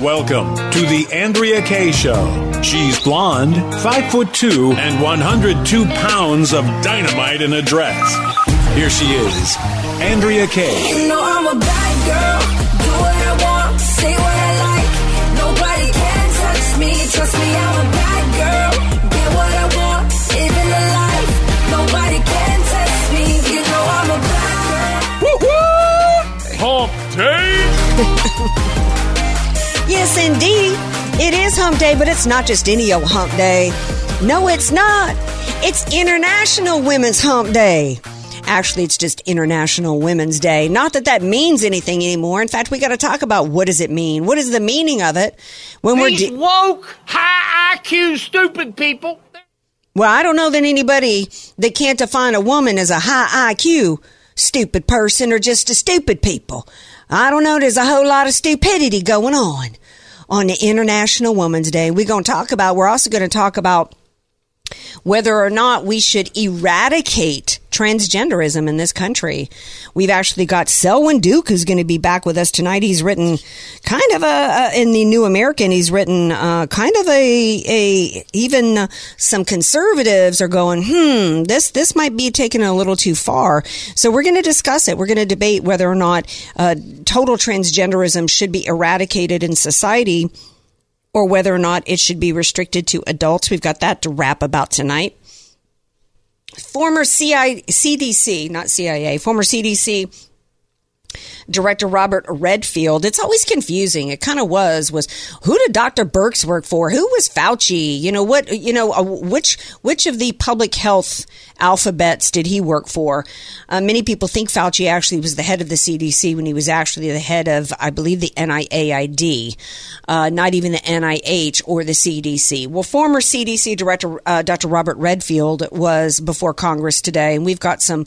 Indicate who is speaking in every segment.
Speaker 1: Welcome to the Andrea Kaye Show. She's blonde, five foot two, and 102 pounds of dynamite in a dress. Here she is, Andrea Kaye.
Speaker 2: You know I'm a bad girl. Do what I want, say what I like. Nobody can touch me. Trust me, I'm a bad girl. Get what I want, living the life. Nobody can touch me. You know I'm a bad girl.
Speaker 1: Hump day.
Speaker 3: Yes, indeed. It is hump day, but it's not just any old hump day. No, it's not. It's International Women's Hump Day. Actually, it's just International Women's Day. Not that that means anything anymore. In fact, we got to talk about what does it mean? What is the meaning of it when we're
Speaker 4: These
Speaker 3: de-
Speaker 4: woke, high IQ, stupid people.
Speaker 3: Well, I don't know that anybody that can't define a woman as a high IQ stupid person or just a stupid people. I don't know. There's a whole lot of stupidity going on on International Women's Day. We're going to talk about, we're also going to talk about whether or not we should eradicate transgenderism in this country. We've actually got Selwyn Duke, who's going to be back with us tonight. He's written kind of a, uh, in the New American, he's written uh, kind of a, a even some conservatives are going, hmm, this, this might be taken a little too far. So we're going to discuss it. We're going to debate whether or not uh, total transgenderism should be eradicated in society or whether or not it should be restricted to adults. We've got that to wrap about tonight. Former CI, CDC, not CIA, former CDC Director Robert Redfield. It's always confusing. It kind of was. Was who did Dr. Birx work for? Who was Fauci? You know what? You know uh, which which of the public health alphabets did he work for? Uh, many people think Fauci actually was the head of the CDC when he was actually the head of, I believe, the NIAID, uh, not even the NIH or the CDC. Well, former CDC Director uh, Dr. Robert Redfield was before Congress today, and we've got some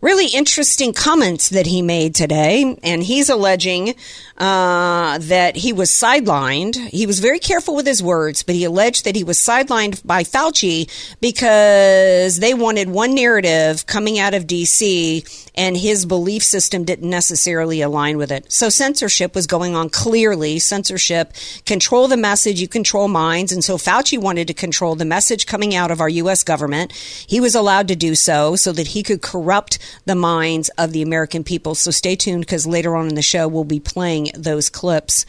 Speaker 3: really interesting comments that he made today, and he's alleging uh, that he was sidelined. He was very careful with his words, but he alleged that he was sidelined by Fauci because they wanted one narrative coming out of D.C. and his belief system didn't necessarily align with it. So censorship was going on clearly. Censorship, control the message, you control minds. And so Fauci wanted to control the message coming out of our U.S. government. He was allowed to do so so that he could corrupt the minds of the American people. So stay tuned because later on in the show, we'll be playing those clips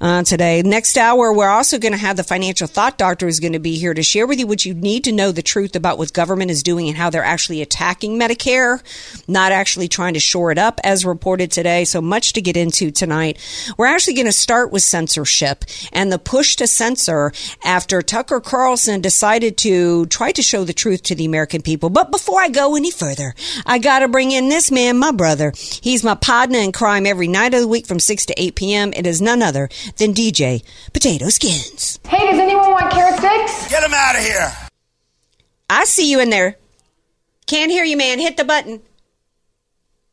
Speaker 3: uh, today. Next hour, we're also going to have the financial thought doctor is going to be here to share with you what you need to know the truth about what government is doing and how they're actually attacking Medicare, not actually trying to shore it up as reported today. So much to get into tonight. We're actually going to start with censorship and the push to censor after Tucker Carlson decided to try to show the truth to the American people. But before I go any further, I got to bring in this man, my brother. He's my partner in crime every night of the week from 6 to 8 p.m. It is none other than DJ Potato Skins.
Speaker 5: Hey, does anyone want carrot sticks?
Speaker 6: Get him out of here.
Speaker 3: I see you in there. Can't hear you, man. Hit the button.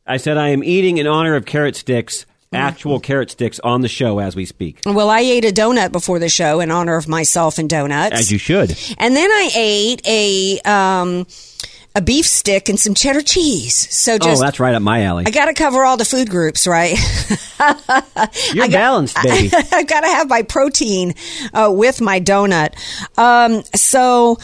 Speaker 7: I said I am eating in honor of carrot sticks, actual carrot sticks on the show as we speak.
Speaker 3: Well, I ate a donut before the show in honor of myself and donuts.
Speaker 7: As you should.
Speaker 3: And then I ate a um, a beef stick and some cheddar cheese. So
Speaker 7: oh, that's right up my alley.
Speaker 3: I got to cover all the food groups, right?
Speaker 7: You're
Speaker 3: I got-
Speaker 7: balanced, baby.
Speaker 3: I've got to have my protein uh, with my donut. Um, so.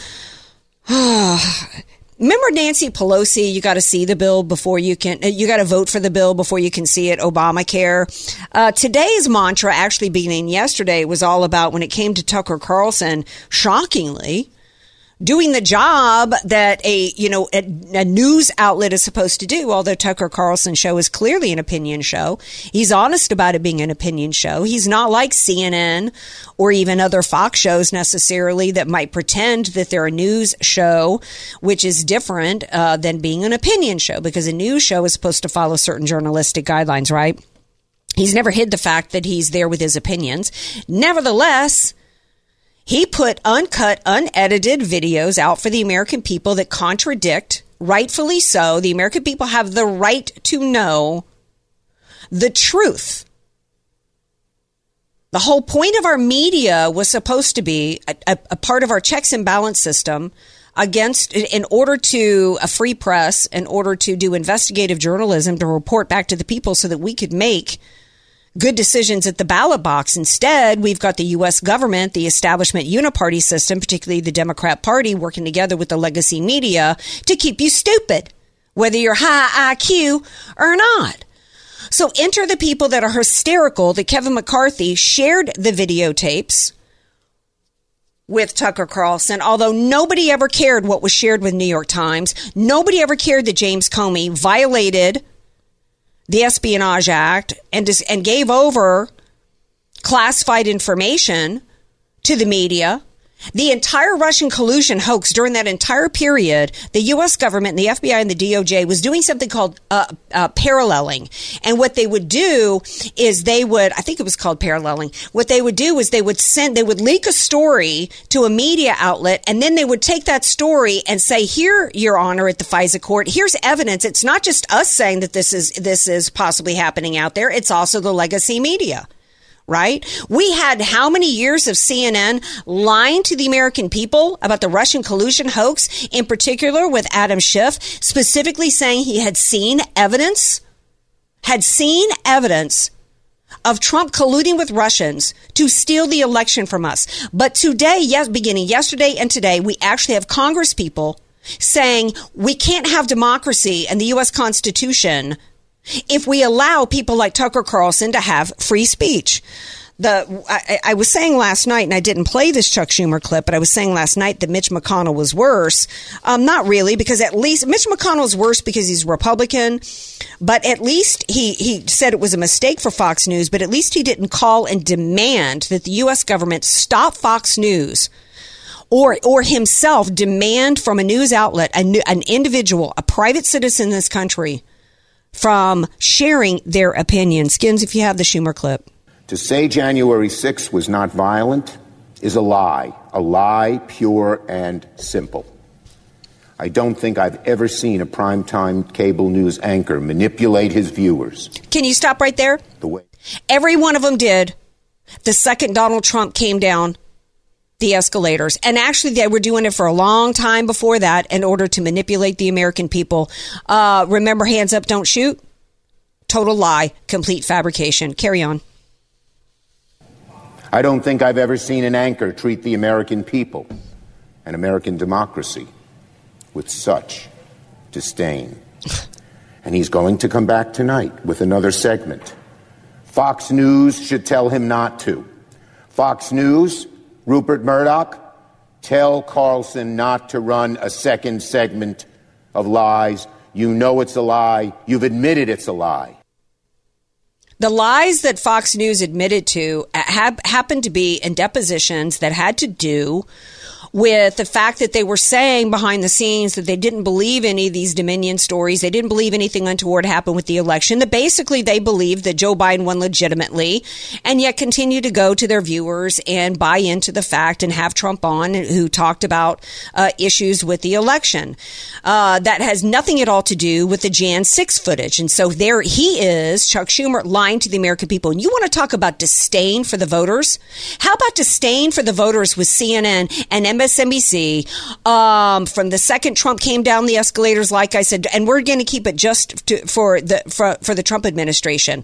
Speaker 3: Remember Nancy Pelosi? You got to see the bill before you can. You got to vote for the bill before you can see it. Obamacare. Uh, today's mantra, actually beginning yesterday, was all about when it came to Tucker Carlson. Shockingly, doing the job that a you know a, a news outlet is supposed to do. Although Tucker Carlson show is clearly an opinion show, he's honest about it being an opinion show. He's not like CNN or even other Fox shows necessarily that might pretend that they're a news show, which is different uh, than being an opinion show because a news show is supposed to follow certain journalistic guidelines, right? He's never hid the fact that he's there with his opinions. Nevertheless, he put uncut, unedited videos out for the American people that contradict, rightfully so. The American people have the right to know the truth. The whole point of our media was supposed to be a, a, a part of our checks and balance system against in order to a free press in order to do investigative journalism to report back to the people so that we could make good decisions at the ballot box instead we've got the US government the establishment uniparty system particularly the Democrat party working together with the legacy media to keep you stupid whether you're high IQ or not so enter the people that are hysterical that Kevin McCarthy shared the videotapes with Tucker Carlson, although nobody ever cared what was shared with New York Times. Nobody ever cared that James Comey violated the Espionage Act and dis- and gave over classified information to the media. The entire Russian collusion hoax during that entire period, the U.S. government and the FBI and the DOJ was doing something called uh, uh, paralleling. And what they would do is they would, I think it was called paralleling. What they would do is they would send, they would leak a story to a media outlet, and then they would take that story and say, "Here, Your Honor, at the FISA court, here's evidence. It's not just us saying that this is this is possibly happening out there. It's also the legacy media." Right? We had how many years of CNN lying to the American people about the Russian collusion hoax, in particular with Adam Schiff, specifically saying he had seen evidence, had seen evidence of Trump colluding with Russians to steal the election from us. But today, yes, beginning yesterday and today, we actually have Congress people saying we can't have democracy and the U.S. Constitution if we allow people like Tucker Carlson to have free speech. The I, I, was saying last night, and I didn't play this Chuck Schumer clip, but I was saying last night that Mitch McConnell was worse. Um, not really, because at least Mitch McConnell is worse because he's Republican, but at least he he said it was a mistake for Fox News, but at least he didn't call and demand that the U.S. government stop Fox News or or himself demand from a news outlet, a, an individual, a private citizen in this country, from sharing their opinion. Skins, if you have the Schumer clip.
Speaker 6: To say January 6th was not violent is a lie, a lie pure and simple. I don't think I've ever seen a primetime cable news anchor manipulate his viewers.
Speaker 3: Can you stop right there?
Speaker 6: The way
Speaker 3: Every one of them did. The second Donald Trump came down the escalators. And actually, they were doing it for a long time before that in order to manipulate the American people. Uh, remember, hands up, don't shoot? Total lie, complete fabrication. Carry on.
Speaker 6: I don't think I've ever seen an anchor treat the American people and American democracy with such disdain. and he's going to come back tonight with another segment. Fox News should tell him not to. Fox News Rupert Murdoch, tell Carlson not to run a second segment of lies. You know it's a lie. You've admitted it's a lie.
Speaker 3: The lies that Fox News admitted to have, happened to be in depositions that had to do with the fact that they were saying behind the scenes that they didn't believe any of these Dominion stories. They didn't believe anything untoward happened with the election. That basically they believed that Joe Biden won legitimately and yet continue to go to their viewers and buy into the fact and have Trump on who talked about uh, issues with the election. Uh, that has nothing at all to do with the Jan 6 footage. And so there he is, Chuck Schumer, lying to the American people. And you want to talk about disdain for the voters? How about disdain for the voters with CNN and MSNBC um, from the second Trump came down the escalators, like I said, and we're going to keep it just to, for the for, for the Trump administration.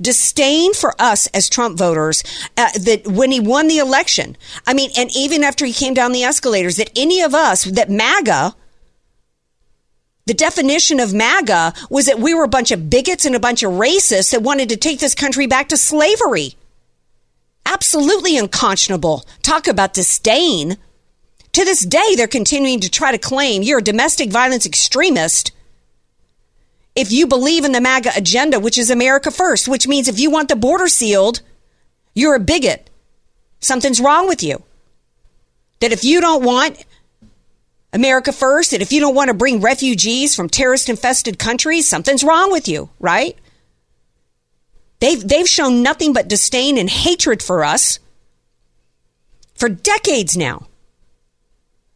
Speaker 3: Disdain for us as Trump voters uh, that when he won the election, I mean, and even after he came down the escalators, that any of us that MAGA. The definition of MAGA was that we were a bunch of bigots and a bunch of racists that wanted to take this country back to slavery. Absolutely unconscionable. Talk about disdain. To this day, they're continuing to try to claim you're a domestic violence extremist if you believe in the MAGA agenda, which is America first, which means if you want the border sealed, you're a bigot. Something's wrong with you. That if you don't want America first, that if you don't want to bring refugees from terrorist infested countries, something's wrong with you, right? They've, they've shown nothing but disdain and hatred for us for decades now.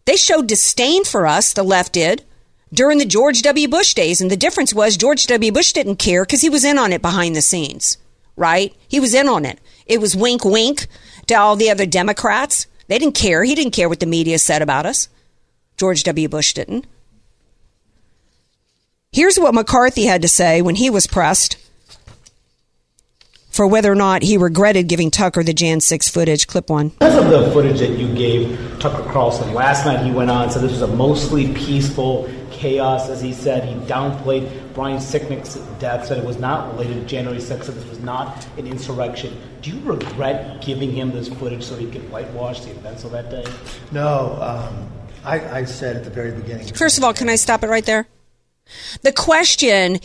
Speaker 3: They showed disdain for us, the left did, during the George W. Bush days. And the difference was George W. Bush didn't care because he was in on it behind the scenes, right? He was in on it. It was wink, wink to all the other Democrats. They didn't care. He didn't care what the media said about us. George W. Bush didn't. Here's what McCarthy had to say when he was pressed for whether or not he regretted giving Tucker the Jan 6 footage. Clip one.
Speaker 8: Because of the footage that you gave Tucker Carlson last night, he went on and said this was a mostly peaceful chaos, as he said. He downplayed Brian Sicknick's death, said it was not related to January 6th, said this was not an insurrection. Do you regret giving him this footage so he could whitewash the events of that day?
Speaker 9: No. Um, I, I said at the very beginning.
Speaker 3: First of all, can I stop it right there? The question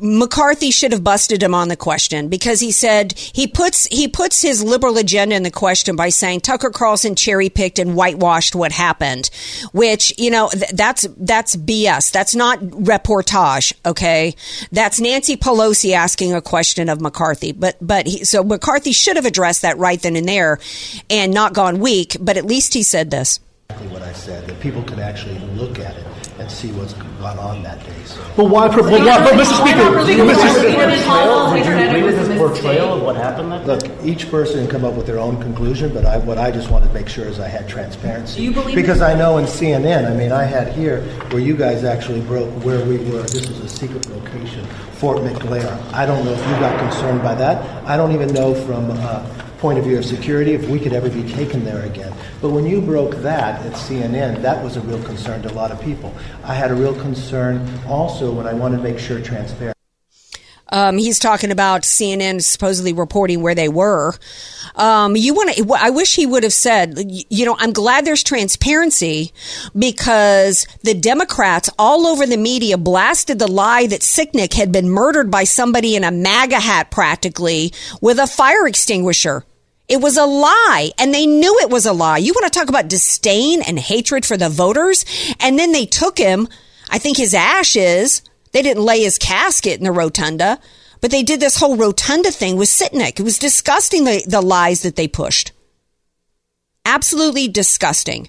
Speaker 3: McCarthy should have busted him on the question because he said he puts he puts his liberal agenda in the question by saying Tucker Carlson cherry picked and whitewashed what happened, which you know th- that's that's BS. That's not reportage. Okay, that's Nancy Pelosi asking a question of McCarthy. But but he, so McCarthy should have addressed that right then and there, and not gone weak. But at least he said this.
Speaker 9: Exactly what I said that people can actually look at it and see what's gone on that day. So.
Speaker 8: But why? But, why, but Mr. Speaker,
Speaker 9: Would you
Speaker 8: Mr. agree with his portrayal of what happened that
Speaker 9: Look, each person can come up with their own conclusion, but I, what I just wanted to make sure is I had transparency.
Speaker 10: Do you believe
Speaker 9: because I know in CNN, I mean, I had here where you guys actually broke where we were. This was a secret location, Fort McNair. I don't know if you got concerned by that. I don't even know from a point of view of security if we could ever be taken there again. But when you broke that at CNN, that was a real concern to a lot of people. I had a real concern also when I wanted to make sure transparent.
Speaker 3: Um, he's talking about CNN supposedly reporting where they were. Um, you want to? I wish he would have said, you know, I'm glad there's transparency because the Democrats all over the media blasted the lie that Sicknick had been murdered by somebody in a MAGA hat, practically with a fire extinguisher. It was a lie, and they knew it was a lie. You want to talk about disdain and hatred for the voters? And then they took him. I think his ashes. They didn't lay his casket in the rotunda, but they did this whole rotunda thing with Sicknick. It was disgusting the, the lies that they pushed. Absolutely disgusting.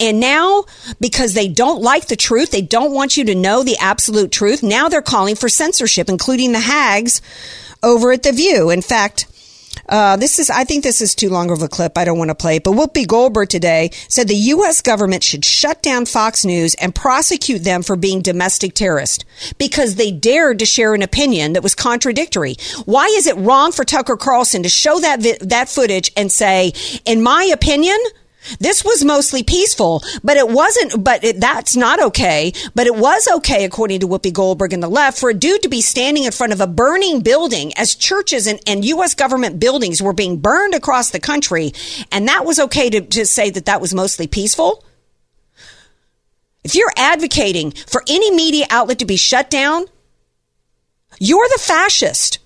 Speaker 3: And now, because they don't like the truth, they don't want you to know the absolute truth, now they're calling for censorship, including the hags over at The View. In fact, uh, this is, I think this is too long of a clip. I don't want to play it. But Whoopi Goldberg today said the U.S. government should shut down Fox News and prosecute them for being domestic terrorists because they dared to share an opinion that was contradictory. Why is it wrong for Tucker Carlson to show that vi- that footage and say, in my opinion, this was mostly peaceful, but it wasn't, but it, that's not okay. But it was okay, according to Whoopi Goldberg and the left, for a dude to be standing in front of a burning building as churches and, and U.S. government buildings were being burned across the country. And that was okay to, to say that that was mostly peaceful. If you're advocating for any media outlet to be shut down, you're the fascist.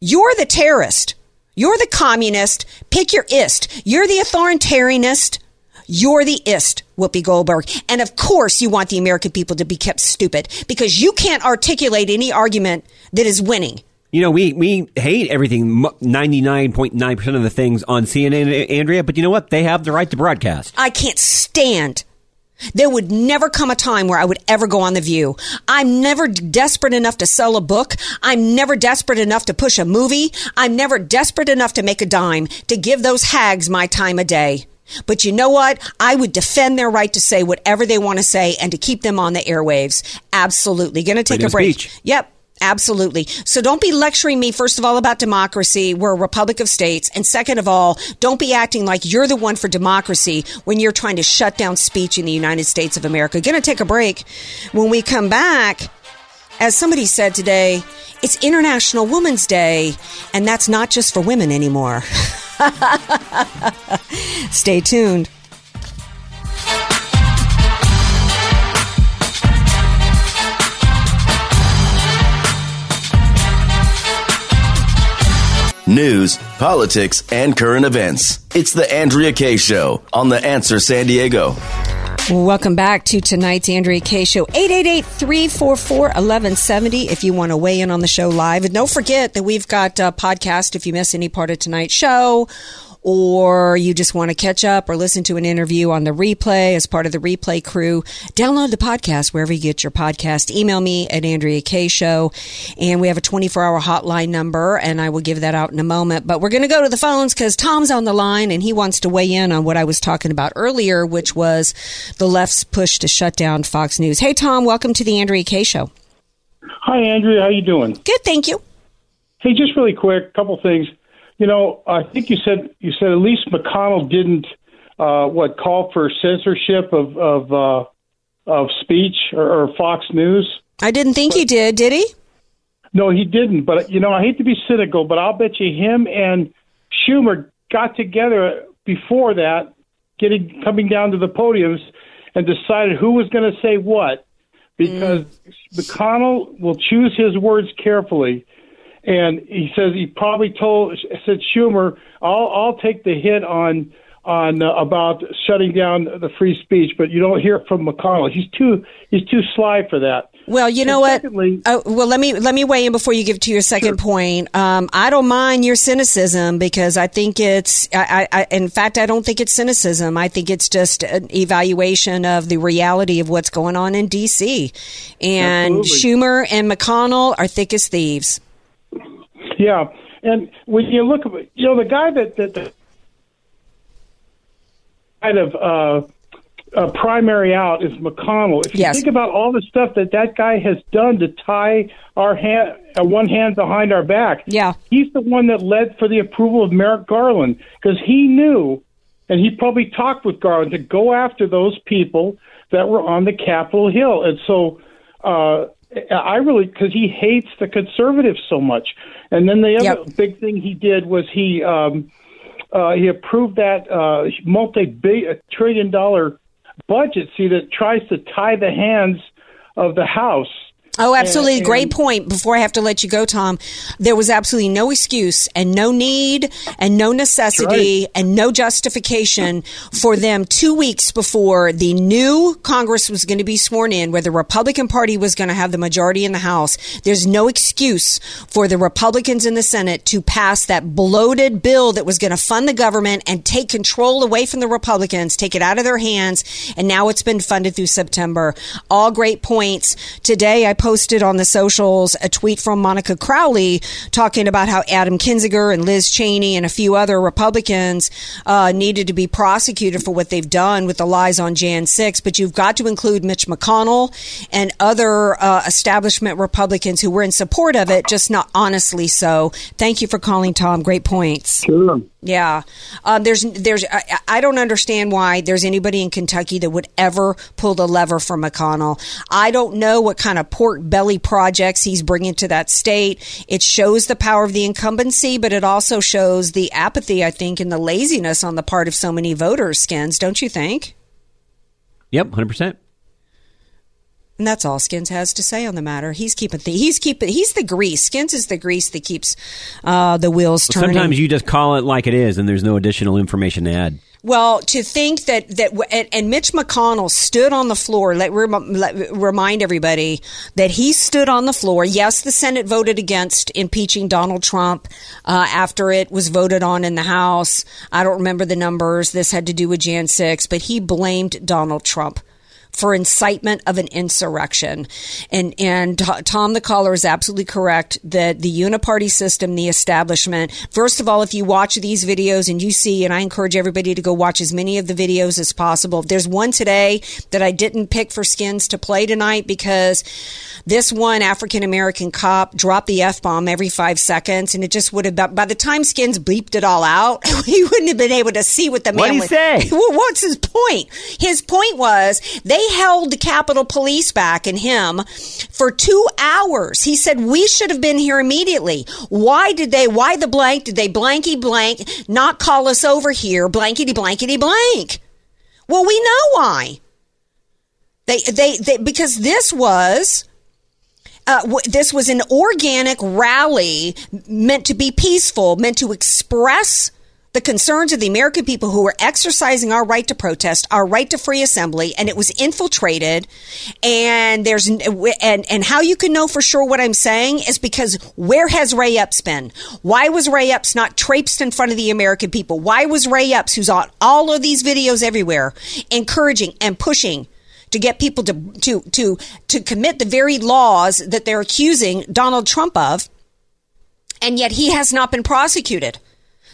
Speaker 3: You're the terrorist. You're the communist. Pick your ist. You're the authoritarianist. You're the ist, Whoopi Goldberg. And of course, you want the American people to be kept stupid because you can't articulate any argument that is winning.
Speaker 7: You know, we, we hate everything, 99.9% of the things on CNN, Andrea, but you know what? They have the right to broadcast.
Speaker 3: I can't stand. There would never come a time where I would ever go on The View. I'm never desperate enough to sell a book. I'm never desperate enough to push a movie. I'm never desperate enough to make a dime to give those hags my time of day. But you know what? I would defend their right to say whatever they want to say and to keep them on the airwaves. Absolutely. Going to take
Speaker 7: Freedom
Speaker 3: a break.
Speaker 7: speech.
Speaker 3: Yep. Absolutely. So don't be lecturing me, first of all, about democracy. We're a republic of states. And second of all, don't be acting like you're the one for democracy when you're trying to shut down speech in the United States of America. Going to take a break. When we come back, as somebody said today, it's International Women's Day, and that's not just for women anymore. Stay tuned.
Speaker 11: News, politics, and current events. It's the Andrea Kaye Show on The Answer San Diego.
Speaker 3: Welcome back to tonight's Andrea Kaye Show. 888-344-1170 if you want to weigh in on the show live. And don't forget that we've got a podcast if you miss any part of tonight's show or you just want to catch up or listen to an interview on the replay as part of the replay crew, download the podcast wherever you get your podcast. Email me at Andrea Kaye Show. And we have a 24 hour hotline number and I will give that out in a moment. But we're going to go to the phones because Tom's on the line and he wants to weigh in on what I was talking about earlier, which was the left's push to shut down Fox News. Hey, Tom, welcome to the Andrea Kaye Show.
Speaker 10: Hi, Andrea. How you doing?
Speaker 3: Good, thank you.
Speaker 10: Hey, just really quick, couple things. You know, I think you said you said at least McConnell didn't uh, what call for censorship of of uh, of speech or, or Fox News.
Speaker 3: I didn't think he did. Did he?
Speaker 10: No, he didn't. But you know, I hate to be cynical, but I'll bet you him and Schumer got together before that, getting coming down to the podiums, and decided who was going to say what, because McConnell will choose his words carefully, and he says he probably told said Schumer, "I'll I'll take the hit on." On uh, about shutting down the free speech, but you don't hear from McConnell. He's too he's too sly for that.
Speaker 3: Well, you know what? Oh, well, let me let me weigh in before you give to your second point. Um, I don't mind your cynicism because I think it's. I, I, in fact, I don't think it's cynicism. I think it's just an evaluation of the reality of what's going on in D.C. And
Speaker 10: Absolutely.
Speaker 3: Schumer and McConnell are thick as thieves.
Speaker 10: Yeah, and when you look, you know, the guy that that, that kind of uh, uh, primary out is McConnell. If you
Speaker 3: Yes.
Speaker 10: think about all the stuff that that guy has done to tie our hand, uh, one hand behind our back,
Speaker 3: yeah,
Speaker 10: he's the one that led for the approval of Merrick Garland because he knew, and he probably talked with Garland to go after those people that were on the Capitol Hill, and so. Uh, I really because he hates the conservatives so much, and then the other big thing he did was he um, uh, he approved that uh, multi-trillion dollar budget. See that tries to tie the hands of the House.
Speaker 3: Oh, absolutely.
Speaker 10: And-
Speaker 3: Great point. Before I have to let you go, Tom, there was absolutely no excuse and no need and no necessity and no justification for them two weeks before the new Congress was going to be sworn in, where the Republican Party was going to have the majority in the House. There's no excuse for the Republicans in the Senate to pass that bloated bill that was going to fund the government and take control away from the Republicans, take it out of their hands. And now it's been funded through September. All great points. Today, I posted on the socials a tweet from Monica Crowley talking about how Adam Kinzinger and Liz Cheney and a few other Republicans uh, needed to be prosecuted for what they've done with the lies on Jan 6. But you've got to include Mitch McConnell and other uh, establishment Republicans who were in support of it, just not honestly so. Thank you for calling, Tom. Great points.
Speaker 10: Sure.
Speaker 3: Yeah, um, there's there's I, I don't understand why there's anybody in Kentucky that would ever pull the lever for McConnell. I don't know what kind of pork belly projects he's bringing to that state. It shows the power of the incumbency, but it also shows the apathy, I think, and the laziness on the part of so many voters. Skins, don't you think?
Speaker 7: Yep, hundred percent.
Speaker 3: And that's all Skins has to say on the matter. He's keeping the, he's keeping he's the grease. Skins is the grease that keeps uh, the wheels turning.
Speaker 7: Sometimes you just call it like it is, and there's no additional information to add.
Speaker 3: Well, to think that that and, and Mitch McConnell stood on the floor. Let, let remind everybody that he stood on the floor. Yes, the Senate voted against impeaching Donald Trump uh, after it was voted on in the House. I don't remember the numbers. This had to do with Jan six, but he blamed Donald Trump for incitement of an insurrection. And and Tom the caller is absolutely correct that the uniparty system, the establishment. First of all, if you watch these videos and you see, and I encourage everybody to go watch as many of the videos as possible. There's one today that I didn't pick for Skins to play tonight because this one African American cop dropped the f bomb every five seconds, and it just would have. By the time Skins bleeped it all out, he wouldn't have been able to see what the man
Speaker 7: he
Speaker 3: was.
Speaker 7: say?
Speaker 3: What's his point? His point was they held the Capitol Police back and him for two hours. He said we should have been here immediately. Why did they? Why the blank did they blanky blank not call us over here? Blankety blankety blank. Well, we know why. They they, they because this was. Uh, this was an organic rally meant to be peaceful, meant to express the concerns of the American people who were exercising our right to protest, our right to free assembly, and it was infiltrated. And there's and and how you can know for sure what I'm saying is because where has Ray Epps been? Why was Ray Epps not traipsed in front of the American people? Why was Ray Epps, who's on all of these videos everywhere, encouraging and pushing to get people to to to to commit the very laws that they're accusing Donald Trump of, and yet he has not been prosecuted?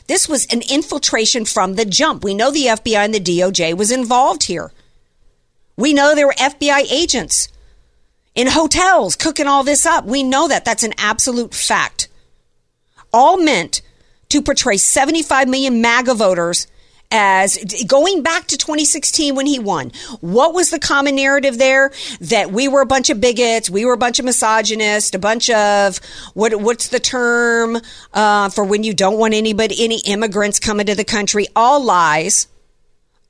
Speaker 3: This was an infiltration from the jump. We know the FBI and the DOJ was involved here. We know there were FBI agents in hotels cooking all this up. We know that. That's an absolute fact. All meant to portray 75 million MAGA voters as going back to 2016 when he won. What was the common narrative there? That we were a bunch of bigots, we were a bunch of misogynists, a bunch of what? What's the term uh, for when you don't want anybody, any immigrants coming to the country? All lies,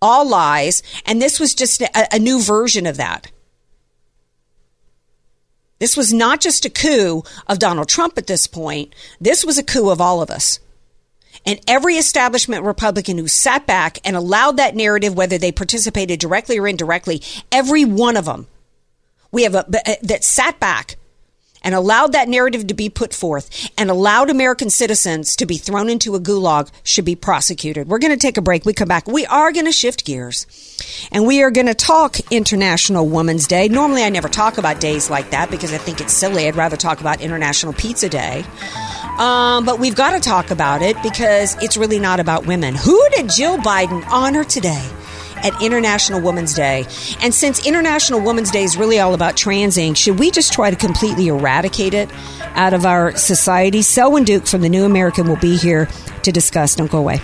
Speaker 3: all lies, and this was just a, a new version of that. This was not just a coup of Donald Trump at this point. This was a coup of all of us. And every establishment Republican who sat back and allowed that narrative, whether they participated directly or indirectly, every one of them, we have a, uh, that sat back and allowed that narrative to be put forth and allowed American citizens to be thrown into a gulag should be prosecuted. We're going to take a break. We come back. We are going to shift gears and we are going to talk International Women's Day. Normally, I never talk about days like that because I think it's silly. I'd rather talk about International Pizza Day. Um, but we've got to talk about it because it's really not about women. Who did Jill Biden honor today? At International Women's Day. And since International Women's Day is really all about transing, should we just try to completely eradicate it out of our society? Selwyn Duke from the New American will be here to discuss. Don't go away.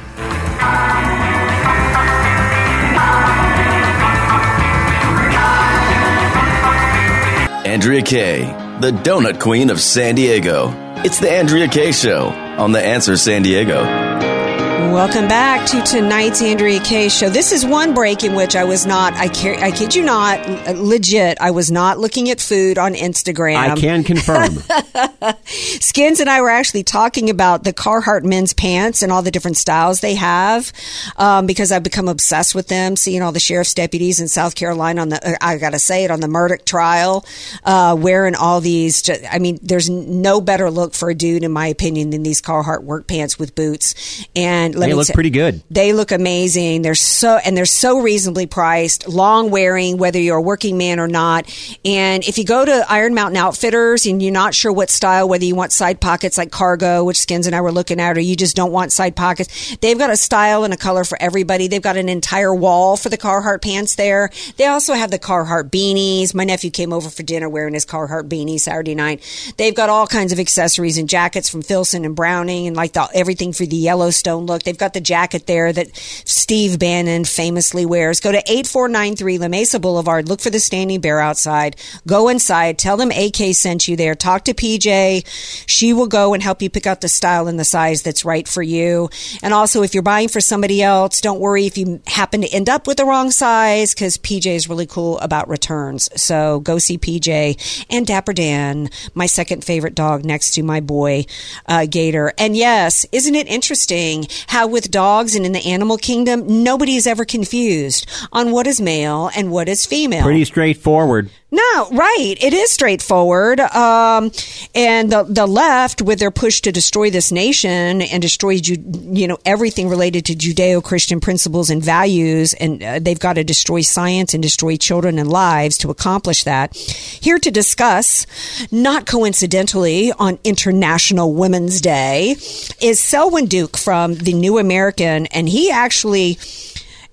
Speaker 11: Andrea Kaye, the donut queen of San Diego. It's the Andrea Kaye Show on The Answer San Diego.
Speaker 3: Welcome back to tonight's Andrea Kaye show. This is one break in which I was not, I, I kid you not, legit, I was not looking at food on Instagram.
Speaker 7: I can confirm.
Speaker 3: Skins and I were actually talking about the Carhartt men's pants and all the different styles they have um, because I've become obsessed with them, seeing all the sheriff's deputies in South Carolina on the, uh, I gotta say it, on the Murdaugh trial, uh, wearing all these, just, I mean, there's no better look for a dude, in my opinion, than these Carhartt work pants with boots. And
Speaker 7: they look pretty good.
Speaker 3: They look amazing. They're so and they're so reasonably priced, long wearing, whether you're a working man or not. And if you go to Iron Mountain Outfitters and you're not sure what style, whether you want side pockets like cargo, which Skins and I were looking at, or you just don't want side pockets, they've got a style and a color for everybody. They've got an entire wall for the Carhartt pants there. They also have the Carhartt beanies. My nephew came over for dinner wearing his Carhartt beanie Saturday night. They've got all kinds of accessories and jackets from Filson and Browning and like the, everything for the Yellowstone look. They've got the jacket there that Steve Bannon famously wears. Go to 8493 La Mesa Boulevard. Look for the Standing Bear outside. Go inside. Tell them AK sent you there. Talk to PJ. She will go and help you pick out the style and the size that's right for you. And also, if you're buying for somebody else, don't worry if you happen to end up with the wrong size because PJ is really cool about returns. So go see PJ and Dapper Dan, my second favorite dog next to my boy, uh, Gator. And yes, isn't it interesting how with dogs and in the animal kingdom, nobody is ever confused on what is male and what is female.
Speaker 7: Pretty straightforward.
Speaker 3: No, right. It is straightforward. Um, and the the left, with their push to destroy this nation and destroy, you know, everything related to Judeo-Christian principles and values, and uh, they've got to destroy science and destroy children and lives to accomplish that. Here to discuss, not coincidentally, on International Women's Day, is Selwyn Duke from the New American, and he actually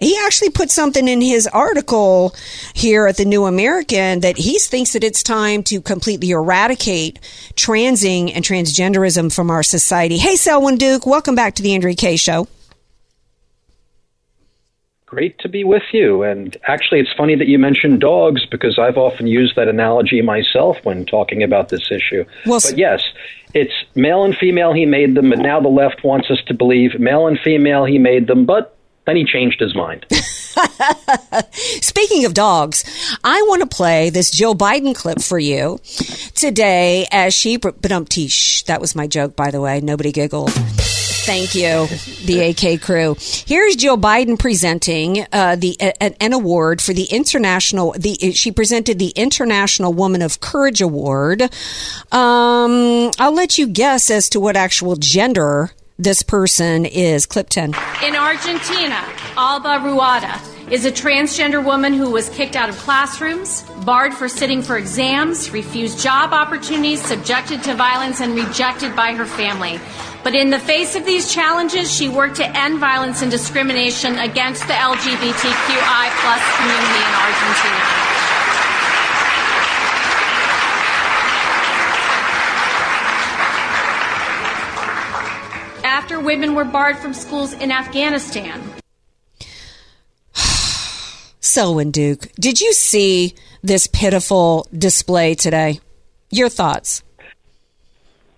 Speaker 3: he actually put something in his article here at the New American that he thinks that it's time to completely eradicate transing and transgenderism from our society. Hey, Selwyn Duke, welcome back to the Andrea Kaye Show.
Speaker 12: Great to be with you. And actually, it's funny that you mentioned dogs because I've often used that analogy myself when talking about this issue.
Speaker 3: Well,
Speaker 12: but yes, it's male and female, he made them, but now the left wants us to believe male and female, he made them, but then he changed his mind.
Speaker 3: Speaking of dogs, I want to play this Joe Biden clip for you today as she, but um, that was my joke, by the way. Nobody giggled. Thank you, the AK crew. Here's Jill Biden presenting uh, the a, an award for the international. The she presented the International Woman of Courage Award. Um, I'll let you guess as to what actual gender this person is. Clip ten.
Speaker 13: In Argentina, Alba Rueda is a transgender woman who was kicked out of classrooms, barred for sitting for exams, refused job opportunities, subjected to violence, and rejected by her family. But in the face of these challenges, she worked to end violence and discrimination against the LGBTQI plus community in Argentina. After women were barred from schools in Afghanistan,
Speaker 3: Selwyn Duke, did you see this pitiful display today? Your thoughts?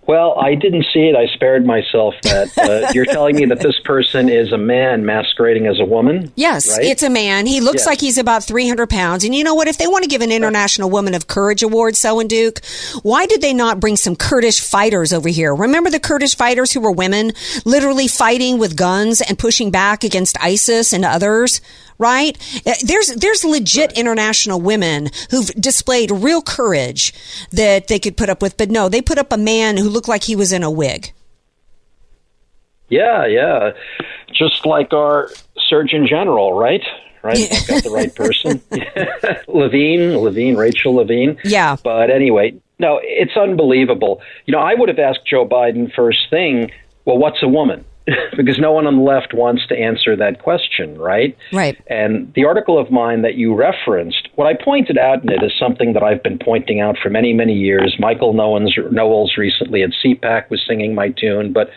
Speaker 12: Well, I didn't see it. I spared myself that. Uh, you're telling me that this person is a man masquerading as a woman?
Speaker 3: Yes,
Speaker 12: right?
Speaker 3: it's a man. He looks
Speaker 12: Yes.
Speaker 3: like he's about 300 pounds. And you know what? If they want to give an International Woman of Courage Award, Selwyn Duke, why did they not bring some Kurdish fighters over here? Remember the Kurdish fighters who were women, literally fighting with guns and pushing back against ISIS and others? Right? Uh, There's there's legit international women who've displayed real courage that they could put up with, but no, they put up a man who looked like he was in a wig.
Speaker 12: Yeah, yeah. Just like our Surgeon General, right? Right? I've got the right person. Levine, Levine, Rachel Levine.
Speaker 3: Yeah.
Speaker 12: But anyway, no, it's unbelievable. You know, I would have asked Joe Biden first thing, well, what's a woman? because no one on the left wants to answer that question, right?
Speaker 3: Right.
Speaker 12: And the article of mine that you referenced, what I pointed out in it is something that I've been pointing out for many, many years. Michael Knowles, Knowles recently at CPAC was singing my tune, but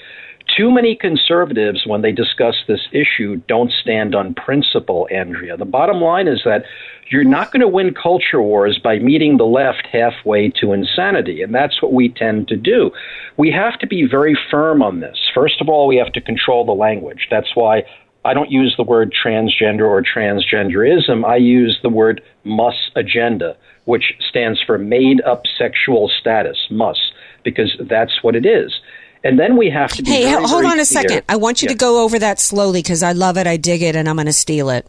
Speaker 12: too many conservatives, when they discuss this issue, don't stand on principle, Andrea. The bottom line is that you're not going to win culture wars by meeting the left halfway to insanity, and that's what we tend to do. We have to be very firm on this. First of all, we have to control the language. That's why I don't use the word transgender or transgenderism. I use the word mus agenda, which stands for made up sexual status, mus, because that's what it is. And then we have to be
Speaker 3: Hey,
Speaker 12: very,
Speaker 3: hold
Speaker 12: very
Speaker 3: on a
Speaker 12: clear.
Speaker 3: second. I want you
Speaker 12: Yeah.
Speaker 3: to go over that slowly because I love it, I dig it, and I'm going to steal it.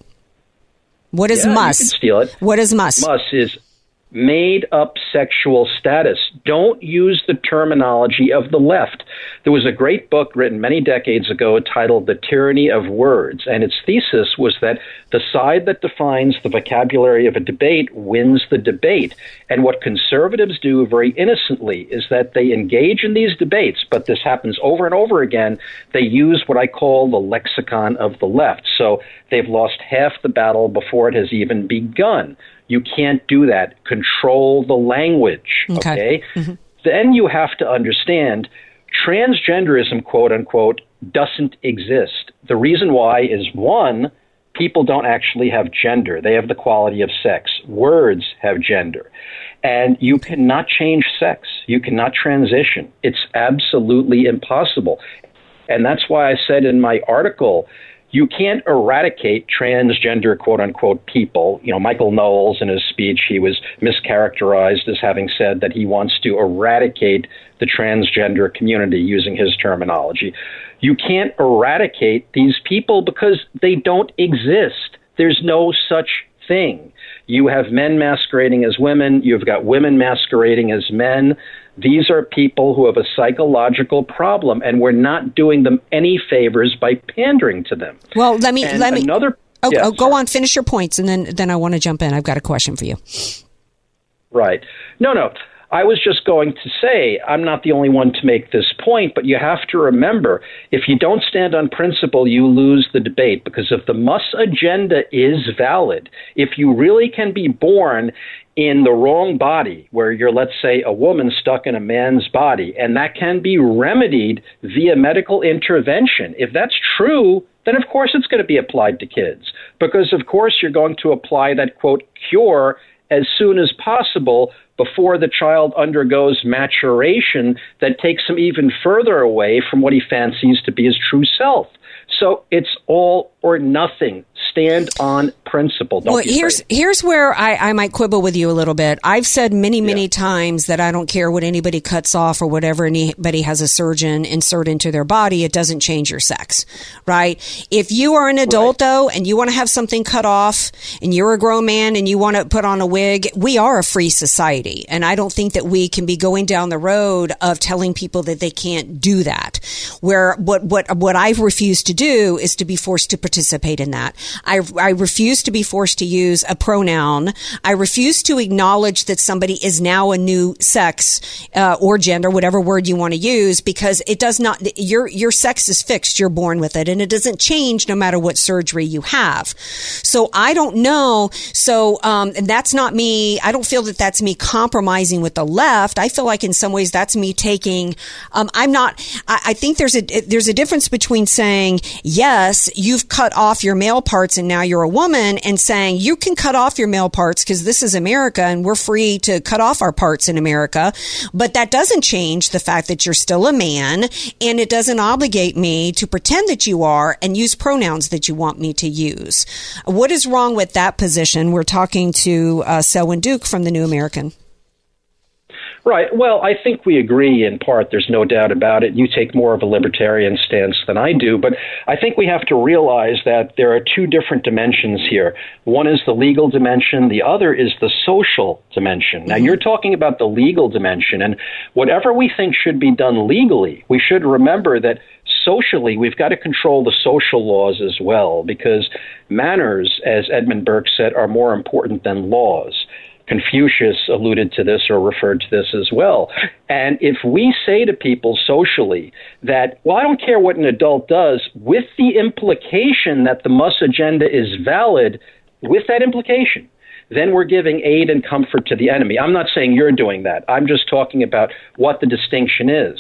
Speaker 3: What is
Speaker 12: Yeah, can steal it.
Speaker 3: What is must?
Speaker 12: Must is made up sexual status. Don't use the terminology of the left. There was a great book written many decades ago titled The Tyranny of Words, and its thesis was that the side that defines the vocabulary of a debate wins the debate. And what conservatives do very innocently is that they engage in these debates, but this happens over and over again. They use what I call the lexicon of the left. So they've lost half the battle before it has even begun. You can't do that. Control the language.
Speaker 3: Okay.
Speaker 12: Okay. Mm-hmm. Then you have to understand transgenderism, quote unquote, doesn't exist. The reason why is one, people don't actually have gender. They have the quality of sex. Words have gender. And you cannot change sex. You cannot transition. It's absolutely impossible. And that's why I said in my article, you can't eradicate transgender quote unquote people. You know, Michael Knowles in his speech, he was mischaracterized as having said that he wants to eradicate the transgender community using his terminology. You can't eradicate these people because they don't exist. There's no such thing. You have men masquerading as women, you've got women masquerading as men. These are people who have a psychological problem, and we're not doing them any favors by pandering to them.
Speaker 3: Well, let me
Speaker 12: And
Speaker 3: let me.
Speaker 12: another.
Speaker 3: Oh,
Speaker 12: yeah,
Speaker 3: oh, go on. Finish your points, and then then I want to jump in. I've got a question for you.
Speaker 12: Right. No, no. I was just going to say, I'm not the only one to make this point, but you have to remember if you don't stand on principle, you lose the debate because if the Muss agenda is valid, if you really can be born in the wrong body, where you're, let's say, a woman stuck in a man's body, and that can be remedied via medical intervention, if that's true, then of course it's going to be applied to kids. Because of course you're going to apply that, quote, cure as soon as possible before the child undergoes maturation that takes him even further away from what he fancies to be his true self. So it's all or nothing. Stand on principle. Don't
Speaker 3: well, here's here's where I, I might quibble with you a little bit. I've said many many times that I don't care what anybody cuts off or whatever anybody has a surgeon insert into their body. It doesn't change your sex, right? If you are an adult though and you want to have something cut off and you're a grown man and you want to put on a wig, we are a free society, and I don't think that we can be going down the road of telling people that they can't do that. Where what what what I refuse to do is to be forced to participate in that. I I refuse to be forced to use a pronoun. I refuse to acknowledge that somebody is now a new sex uh, or gender, whatever word you want to use, because it does not. Your your sex is fixed. You're born with it, and it doesn't change no matter what surgery you have. So I don't know. So um, and that's not me. I don't feel that that's me compromising with the left. I feel like in some ways that's me taking. Um, I'm not. I, I think there's a there's a difference between saying yes, you've cut off your male parts and now you're a woman, and saying you can cut off your male parts because this is America and we're free to cut off our parts in America. But that doesn't change the fact that you're still a man, and it doesn't obligate me to pretend that you are and use pronouns that you want me to use. What is wrong with that position? We're talking to uh, Selwyn Duke from the New American.
Speaker 12: Right. Well, I think we agree in part. There's no doubt about it. You take more of a libertarian stance than I do, but I think we have to realize that there are two different dimensions here. One is the legal dimension, the other is the social dimension. Now, mm-hmm. you're talking about the legal dimension, and whatever we think should be done legally, we should remember that socially, we've got to control the social laws as well, because manners, as Edmund Burke said, are more important than laws. Confucius alluded to this or referred to this as well. And if we say to people socially that, well, I don't care what an adult does, with the implication that the MUSS agenda is valid, with that implication, then we're giving aid and comfort to the enemy. I'm not saying you're doing that. I'm just talking about what the distinction is.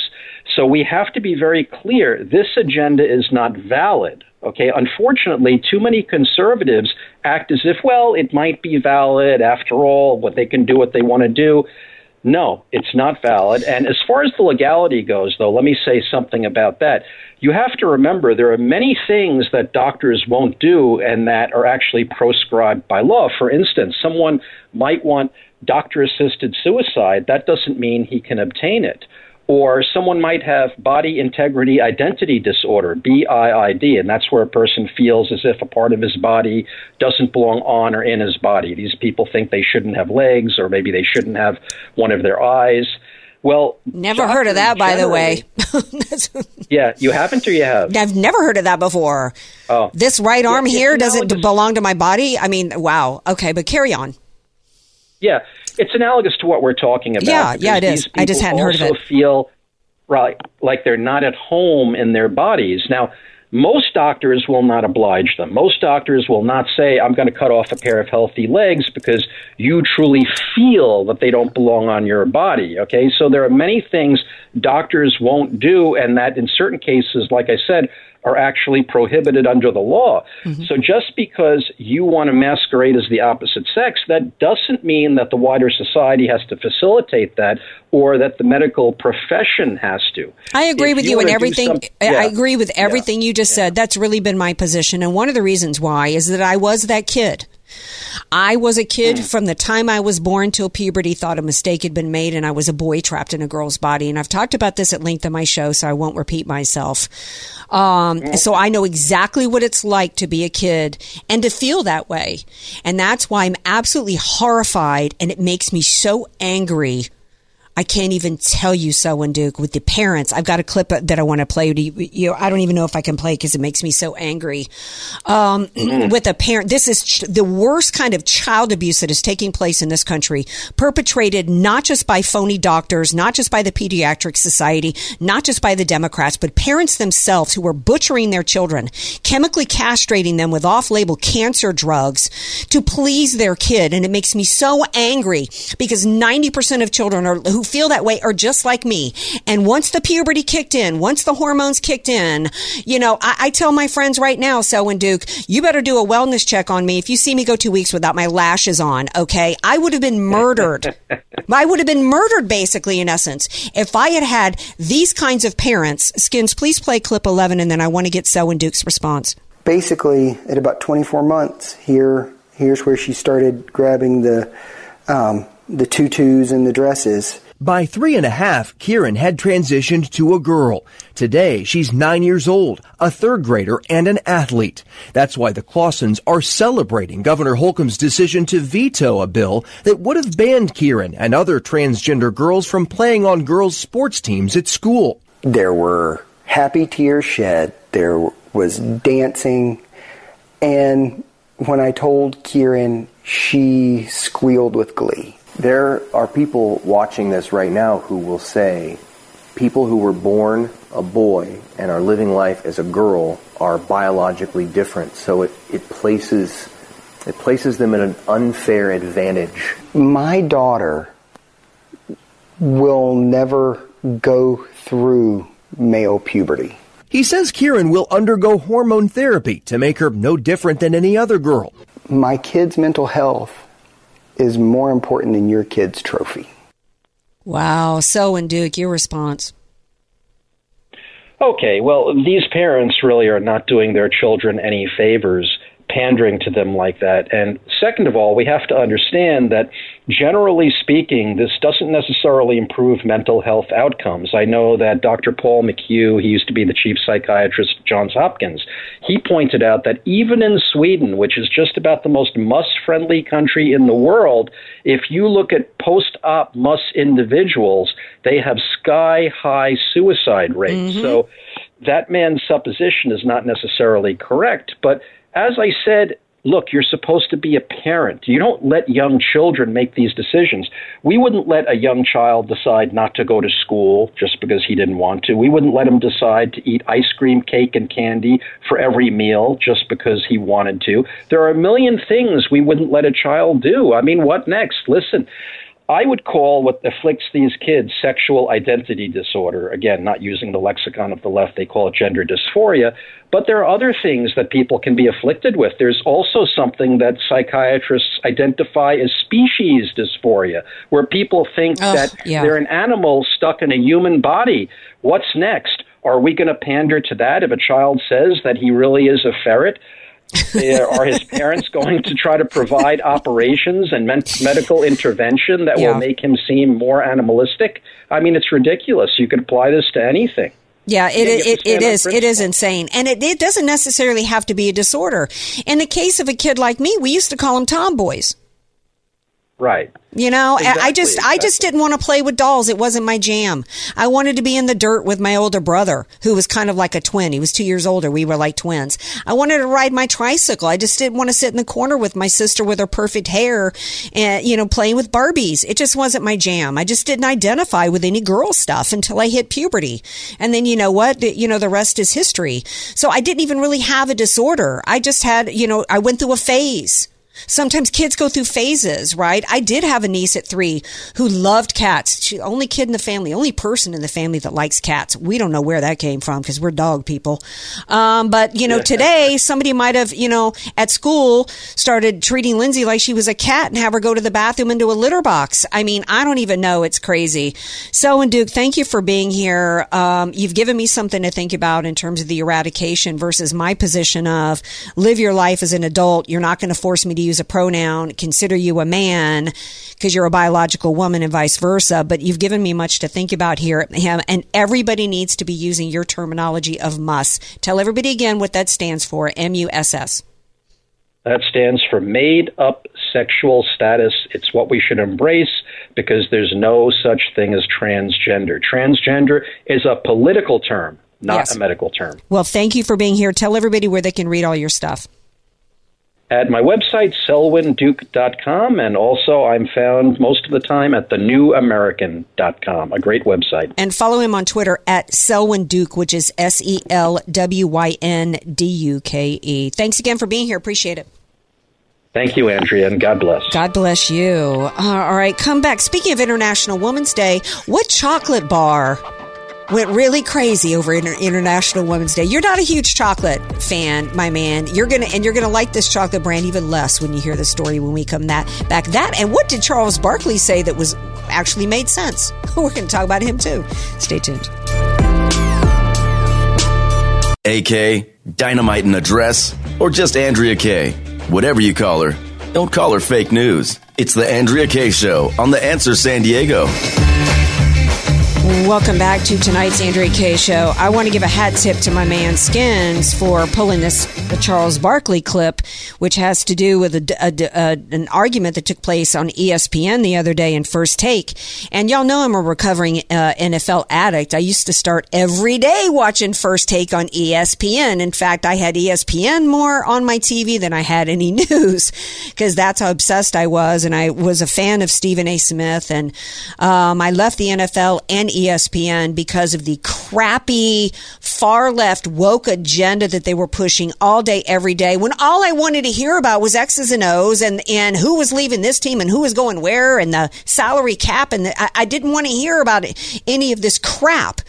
Speaker 12: So we have to be very clear this agenda is not valid. Okay, unfortunately, too many conservatives act as if, well, it might be valid after all, what they can do what they want to do. No, it's not valid. And as far as the legality goes, though, let me say something about that. You have to remember there are many things that doctors won't do and that are actually proscribed by law. For instance, someone might want doctor assisted suicide. That doesn't mean he can obtain it or someone might have body integrity identity disorder, BIID, and that's where a person feels as if a part of his body doesn't belong on or in his body. These people think they shouldn't have legs, or maybe they shouldn't have one of their eyes. Well,
Speaker 3: never heard of that, by the way.
Speaker 12: yeah, you haven't, or you have?
Speaker 3: I've never heard of that before.
Speaker 12: Oh,
Speaker 3: this right arm
Speaker 12: Yeah,
Speaker 3: here doesn't belong to my body. I mean, wow. Okay, but carry on.
Speaker 12: Yeah, it's analogous to what we're talking about.
Speaker 3: Yeah, yeah, it is. I just hadn't heard of it. also.
Speaker 12: Feel right, like they're not at home in their bodies. Now, most doctors will not oblige them. Most doctors will not say, "I'm going to cut off a pair of healthy legs" because you truly feel that they don't belong on your body. Okay, so there are many things doctors won't do, and that in certain cases, like I said, are actually prohibited under the law. Mm-hmm. So just because you want to masquerade as the opposite sex, that doesn't mean that the wider society has to facilitate that or that the medical profession has to.
Speaker 3: I agree
Speaker 12: If
Speaker 3: with
Speaker 12: you
Speaker 3: in everything.
Speaker 12: some-
Speaker 3: I- I agree with everything you just said. That's really been my position. And one of the reasons why is that I was that kid. I was a kid from the time I was born till puberty, thought a mistake had been made, and I was a boy trapped in a girl's body. And I've talked about this at length in my show, so I won't repeat myself. Um, so I know exactly what it's like to be a kid and to feel that way. And that's why I'm absolutely horrified, and it makes me so angry I can't even tell you so, and Duke, with the parents. I've got a clip that I want to play. You, you, I don't even know if I can play because it makes me so angry. Um, with a parent, this is ch- the worst kind of child abuse that is taking place in this country, perpetrated not just by phony doctors, not just by the Pediatric Society, not just by the Democrats, but parents themselves who are butchering their children, chemically castrating them with off-label cancer drugs to please their kid. And it makes me so angry because 90% of children are, who feel that way are just like me. And once the puberty kicked in, once the hormones kicked in, you know, I, I tell my friends right now, Selwyn Duke, you better do a wellness check on me. If you see me go two weeks without my lashes on, okay, I would have been murdered. I would have been murdered basically in essence if I had had these kinds of parents. Skins, please play clip 11 and then I want to get Selwyn Duke's response.
Speaker 14: basically, at about 24 months, here here's where she started grabbing the um, the tutus and the dresses.
Speaker 15: By three and a half, Kieran had transitioned to a girl. Today, she's nine years old, a third grader, and an athlete. That's why the Clausens are celebrating Governor Holcomb's decision to veto a bill that would have banned Kieran and other transgender girls from playing on girls' sports teams at school.
Speaker 14: There were happy tears shed. There was dancing. And when I told Kieran, she squealed with glee.
Speaker 16: There are people watching this right now who will say people who were born a boy and are living life as a girl are biologically different. So it, it places it places them at an unfair advantage.
Speaker 14: My daughter will never go through male puberty.
Speaker 15: He says Kieran will undergo hormone therapy to make her no different than any other girl.
Speaker 14: My kid's mental health is more important than your kid's trophy.
Speaker 3: Wow. So, and Duke, your response.
Speaker 12: Okay, well, these parents really are not doing their children any favors pandering to them like that. And second of all, we have to understand that generally speaking, this doesn't necessarily improve mental health outcomes. I know that Dr. Paul McHugh, he used to be the chief psychiatrist at Johns Hopkins, he pointed out that even in Sweden, which is just about the most MUSS friendly country in the world, if you look at post op MUSS individuals, they have sky high suicide rates.
Speaker 17: Mm-hmm.
Speaker 12: So that man's supposition is not necessarily correct, but as I said, look, you're supposed to be a parent. You don't let young children make these decisions. We wouldn't let a young child decide not to go to school just because he didn't want to. We wouldn't let him decide to eat ice cream, cake, and candy for every meal just because he wanted to. There are a million things we wouldn't let a child do. I mean, what next? Listen. I would call what afflicts these kids sexual identity disorder. Again, not using the lexicon of the left, they call it gender dysphoria. But there are other things that people can be afflicted with. There's also something that psychiatrists identify as species dysphoria, where people think that
Speaker 17: yeah.
Speaker 12: they're an animal stuck in a human body. What's next? Are we going to pander to that if a child says that he really is a ferret? Are his parents going to try to provide operations and men- medical intervention that
Speaker 3: Yeah.
Speaker 12: will make him seem more animalistic? I mean, it's ridiculous. You could apply this to anything.
Speaker 3: Yeah, it, it, it
Speaker 12: on
Speaker 3: is. It is insane. And it, it doesn't necessarily have to be a disorder. In the case of a kid like me, we used to call them tomboys.
Speaker 12: Right.
Speaker 3: You know, I- I just
Speaker 12: Exactly,
Speaker 3: I just didn't want to play with dolls. It wasn't my jam. I wanted to be in the dirt with my older brother, who was kind of like a twin. He was two years older. We were like twins. I wanted to ride my tricycle. I just didn't want to sit in the corner with my sister with her perfect hair and you know playing with Barbies. It just wasn't my jam. I just didn't identify with any girl stuff until I hit puberty, and then you know what? You know the rest is history. So I didn't even really have a disorder. I just had you know I went through a phase. Sometimes kids go through phases, right? I did have a niece at three who loved cats. She only kid in the family, only person in the family that likes cats. We don't know where that came from because we're dog people. Um, but you know, today somebody might have, you know, at school started treating Lindsay like she was a cat and have her go to the bathroom into a litter box. I mean, I don't even know. It's crazy. So, and Duke, thank you for being here. Um, you've given me something to think about in terms of the eradication versus my position of live your life as an adult. You're not going to force me to use a pronoun, consider you a man because you're a biological woman and vice versa. But you've given me much to think about here. And everybody needs to be using your terminology of MUSS. Tell everybody again what that stands for M U S S.
Speaker 12: That stands for made up sexual status. It's what we should embrace because there's no such thing as transgender. Transgender is a political term, not
Speaker 3: Yes.
Speaker 12: a medical term.
Speaker 3: Well, thank you for being here. Tell everybody where they can read all your stuff.
Speaker 12: At my website, selwynduke.com, and also I'm found most of the time at thenewamerican.com, a great website.
Speaker 3: And follow him on Twitter at Selwyn Duke, which is S E L W Y N D U K E. Thanks again for being here. Appreciate it.
Speaker 12: Thank you, Andrea, and God bless.
Speaker 3: God bless you. Uh, all right, come back. Speaking of International Women's Day, what chocolate bar went really crazy over Inter- International Women's Day? You're not a huge chocolate fan, my man. You're gonna and you're gonna like this chocolate brand even less when you hear the story when we come that back. That and what did Charles Barkley say that was actually made sense? We're gonna talk about him too. Stay tuned.
Speaker 11: AK, Dynamite in a dress? Or just Andrea Kaye? Whatever you call her, don't call her fake news. It's the Andrea Kaye Show on The Answer San Diego.
Speaker 3: Welcome back to tonight's Andrea Kaye show. I want to give a hat tip to my man Skins for pulling this Charles Barkley clip, which has to do with a, a, a, an argument that took place on ESPN the other day in First Take. And y'all know I'm a recovering uh, NFL addict. I used to start every day watching First Take on ESPN. In fact, I had ESPN more on my TV than I had any news because that's how obsessed I was. And I was a fan of Stephen A. Smith. And um, I left the NFL and ESPN because of the crappy far left woke agenda that they were pushing all day, every day. When all I wanted to hear about was X's and O's and, and who was leaving this team and who was going where and the salary cap. And the, I, I didn't want to hear about any of this crap.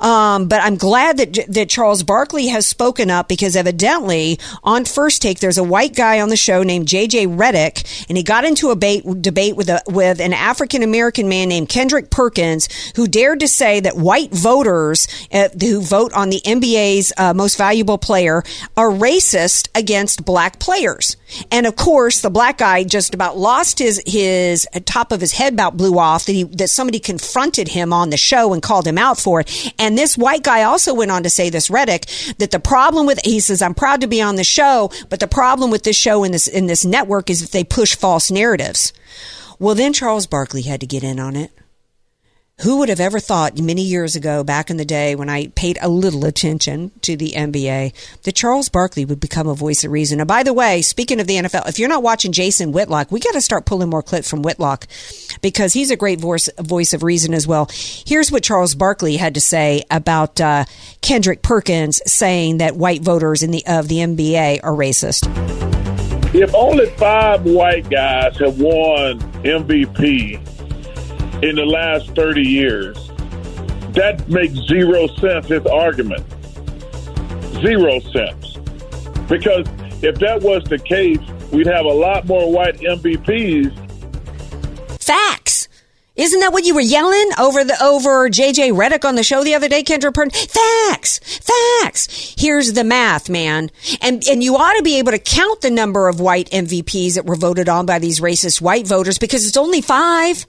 Speaker 3: Um, but I'm glad that that Charles Barkley has spoken up because evidently on First Take there's a white guy on the show named JJ Redick, and he got into a debate, with a with an African American man named Kendrick Perkins who dared to say that white voters uh, who vote on the NBA's uh, most valuable player are racist against black players. And of course, the black guy just about lost his his top of his head about blew off that he that somebody confronted him on the show and called him out for it. And this white guy also went on to say this Redick that the problem with he says I'm proud to be on the show, but the problem with this show in this in this network is that they push false narratives. Well, then Charles Barkley had to get in on it. Who would have ever thought many years ago, back in the day when I paid a little attention to the NBA, that Charles Barkley would become a voice of reason? And by the way, speaking of the NFL, if you're not watching Jason Whitlock, we got to start pulling more clips from Whitlock because he's a great voice, voice of reason as well. Here's what Charles Barkley had to say about uh, Kendrick Perkins saying that white voters in the of the NBA are racist.
Speaker 17: If only five white guys have won MVP in the last 30 years. That makes zero sense, his argument. Zero sense. Because if that was the case, we'd have a lot more white MVPs.
Speaker 3: Facts. Isn't that what you were yelling over the over JJ Redick on the show the other day, Kendrick Perkins? Facts, facts. Here's the math, man, and and you ought to be able to count the number of white MVPs that were voted on by these racist white voters because it's only five.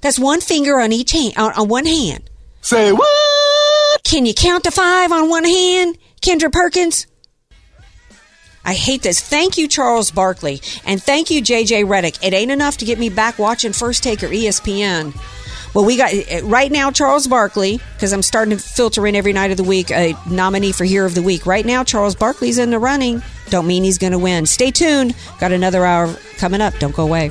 Speaker 3: That's one finger on each hand, on, on one hand.
Speaker 18: Say what?
Speaker 3: Can you count to five on one hand, Kendrick Perkins? I hate this. Thank you, Charles Barkley, and thank you, JJ Redick. It ain't enough to get me back watching First Take or ESPN. Well, we got eh, right now Charles Barkley because I'm starting to filter in every night of the week a nominee for Hero of the Week. Right now, Charles Barkley's in the running. Don't mean he's going to win. Stay tuned. Got another hour coming up. Don't go away.